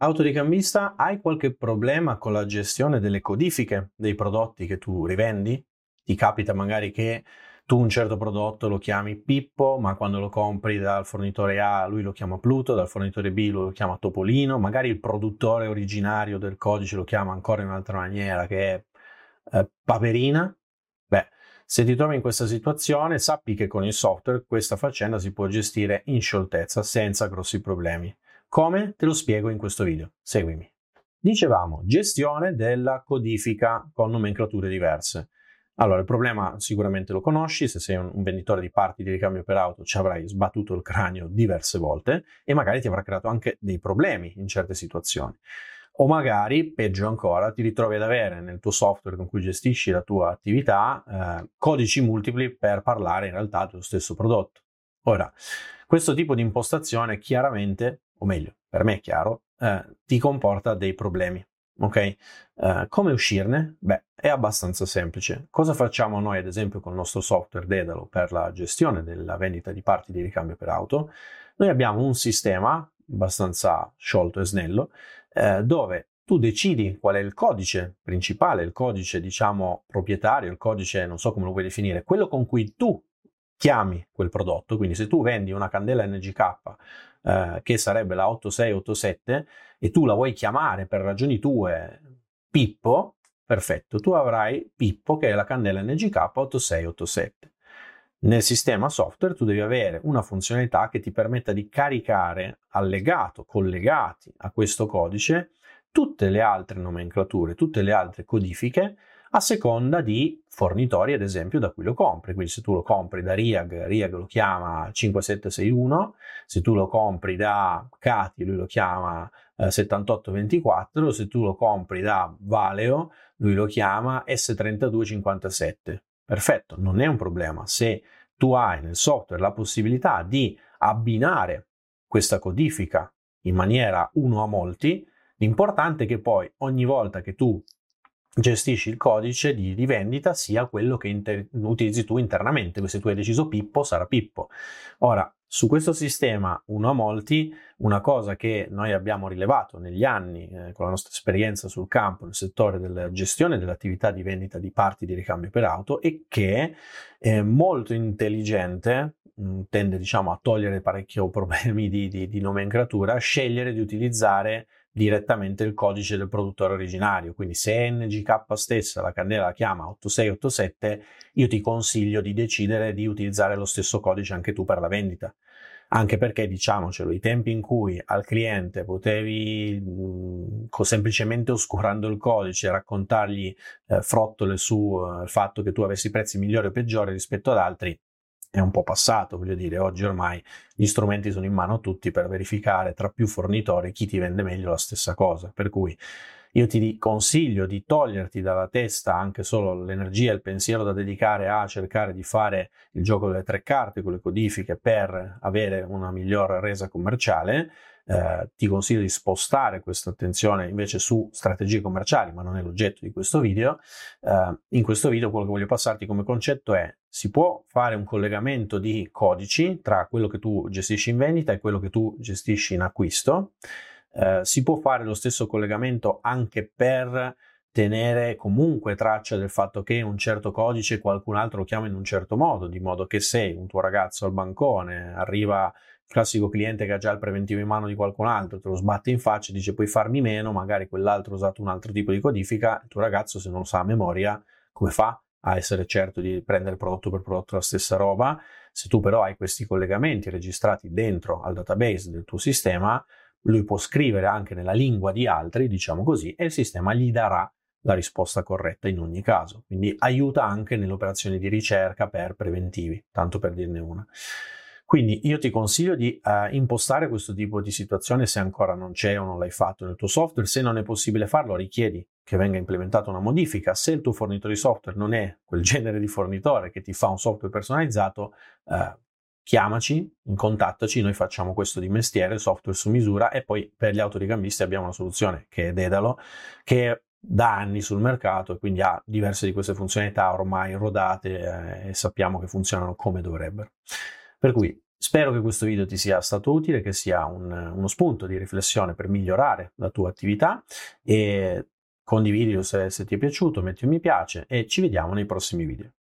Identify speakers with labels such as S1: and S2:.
S1: Autoricambista, hai qualche problema con la gestione delle codifiche dei prodotti che tu rivendi? Ti capita magari che tu un certo prodotto lo chiami Pippo, ma quando lo compri dal fornitore A lui lo chiama Pluto, dal fornitore B lo chiama Topolino, magari il produttore originario del codice lo chiama ancora in un'altra maniera che è eh, Paperina. Beh, se ti trovi in questa situazione, sappi che con il software questa faccenda si può gestire in scioltezza senza grossi problemi. Come? Te lo spiego in questo video. Seguimi. Dicevamo, gestione della codifica con nomenclature diverse. Allora, il problema sicuramente lo conosci, se sei un, venditore di parti di ricambio per auto ci avrai sbattuto il cranio diverse volte e magari ti avrà creato anche dei problemi in certe situazioni. O magari, peggio ancora, ti ritrovi ad avere nel tuo software con cui gestisci la tua attività eh, codici multipli per parlare in realtà dello stesso prodotto. Ora, questo tipo di impostazione chiaramente o meglio, per me è chiaro, eh, ti comporta dei problemi. Ok? Uh, come uscirne? Beh, è abbastanza semplice. Cosa facciamo noi, ad esempio, con il nostro software Dedalo per la gestione della vendita di parti di ricambio per auto? Noi abbiamo un sistema abbastanza sciolto e snello eh, dove tu decidi qual è il codice principale, il codice, diciamo, proprietario, il codice, non so come lo vuoi definire, quello con cui tu chiami quel prodotto. Quindi se tu vendi una candela NGK eh, che sarebbe la 8687 e tu la vuoi chiamare per ragioni tue Pippo, perfetto, tu avrai Pippo che è la candela NGK 8687. Nel sistema software tu devi avere una funzionalità che ti permetta di caricare allegato, collegati a questo codice, tutte le altre nomenclature, tutte le altre codifiche a seconda di fornitori, ad esempio, da cui lo compri. Quindi se tu lo compri da Riag, Riag lo chiama 5761, se tu lo compri da Cati, lui lo chiama eh, 7824, se tu lo compri da Valeo, lui lo chiama S3257. Perfetto, non è un problema. Se tu hai nel software la possibilità di abbinare questa codifica in maniera uno a molti, l'importante è che poi ogni volta che tu gestisci il codice di, di vendita sia quello che inter- utilizzi tu internamente. Se tu hai deciso Pippo, sarà Pippo. Ora, su questo sistema uno a molti, una cosa che noi abbiamo rilevato negli anni eh, con la nostra esperienza sul campo nel settore della gestione dell'attività di vendita di parti di ricambio per auto è che è molto intelligente, mh, mm, tende diciamo a togliere parecchi problemi di, di, di nomenclatura, scegliere di utilizzare direttamente il codice del produttore originario. Quindi se NGK stessa la candela la chiama 8687, io ti consiglio di decidere di utilizzare lo stesso codice anche tu per la vendita. Anche perché, diciamocelo, i tempi in cui al cliente potevi mh, semplicemente oscurando il codice raccontargli eh, frottole sul eh, fatto che tu avessi prezzi migliori o peggiori rispetto ad altri, è un po' passato, voglio dire, oggi ormai gli strumenti sono in mano a tutti per verificare tra più fornitori chi ti vende meglio la stessa cosa. Per cui io ti consiglio di toglierti dalla testa anche solo l'energia e il pensiero da dedicare a cercare di fare il gioco delle tre carte con le codifiche per avere una miglior resa commerciale eh, ti consiglio di spostare questa attenzione invece su strategie commerciali, ma non è l'oggetto di questo video. Eh, in questo video quello che voglio passarti come concetto è si può fare un collegamento di codici tra quello che tu gestisci in vendita e quello che tu gestisci in acquisto. Eh, si può fare lo stesso collegamento anche per tenere comunque traccia del fatto che un certo codice qualcun altro lo chiama in un certo modo, di modo che se un tuo ragazzo al bancone arriva classico cliente che ha già il preventivo in mano di qualcun altro, te lo sbatte in faccia e dice puoi farmi meno, magari quell'altro ha usato un altro tipo di codifica, il tuo ragazzo se non lo sa a memoria, come fa a essere certo di prendere prodotto per prodotto la stessa roba? Se tu però hai questi collegamenti registrati dentro al database del tuo sistema, lui può scrivere anche nella lingua di altri, diciamo così, e il sistema gli darà la risposta corretta in ogni caso. Quindi aiuta anche nelle operazioni di ricerca per preventivi, tanto per dirne una. Quindi io ti consiglio di uh, impostare questo tipo di situazione se ancora non c'è o non l'hai fatto nel tuo software. Se non è possibile farlo, richiedi che venga implementata una modifica. Se il tuo fornitore di software non è quel genere di fornitore che ti fa un software personalizzato, uh, chiamaci, contattaci, noi facciamo questo di mestiere, software su misura e poi per gli autoricambisti abbiamo una soluzione che è Dedalo, che da anni sul mercato e quindi ha diverse di queste funzionalità ormai rodate eh, e sappiamo che funzionano come dovrebbero. Per cui Spero che questo video ti sia stato utile, che sia un, uno spunto di riflessione per migliorare la tua attività e condividilo se, se ti è piaciuto, metti un mi piace e ci vediamo nei prossimi video.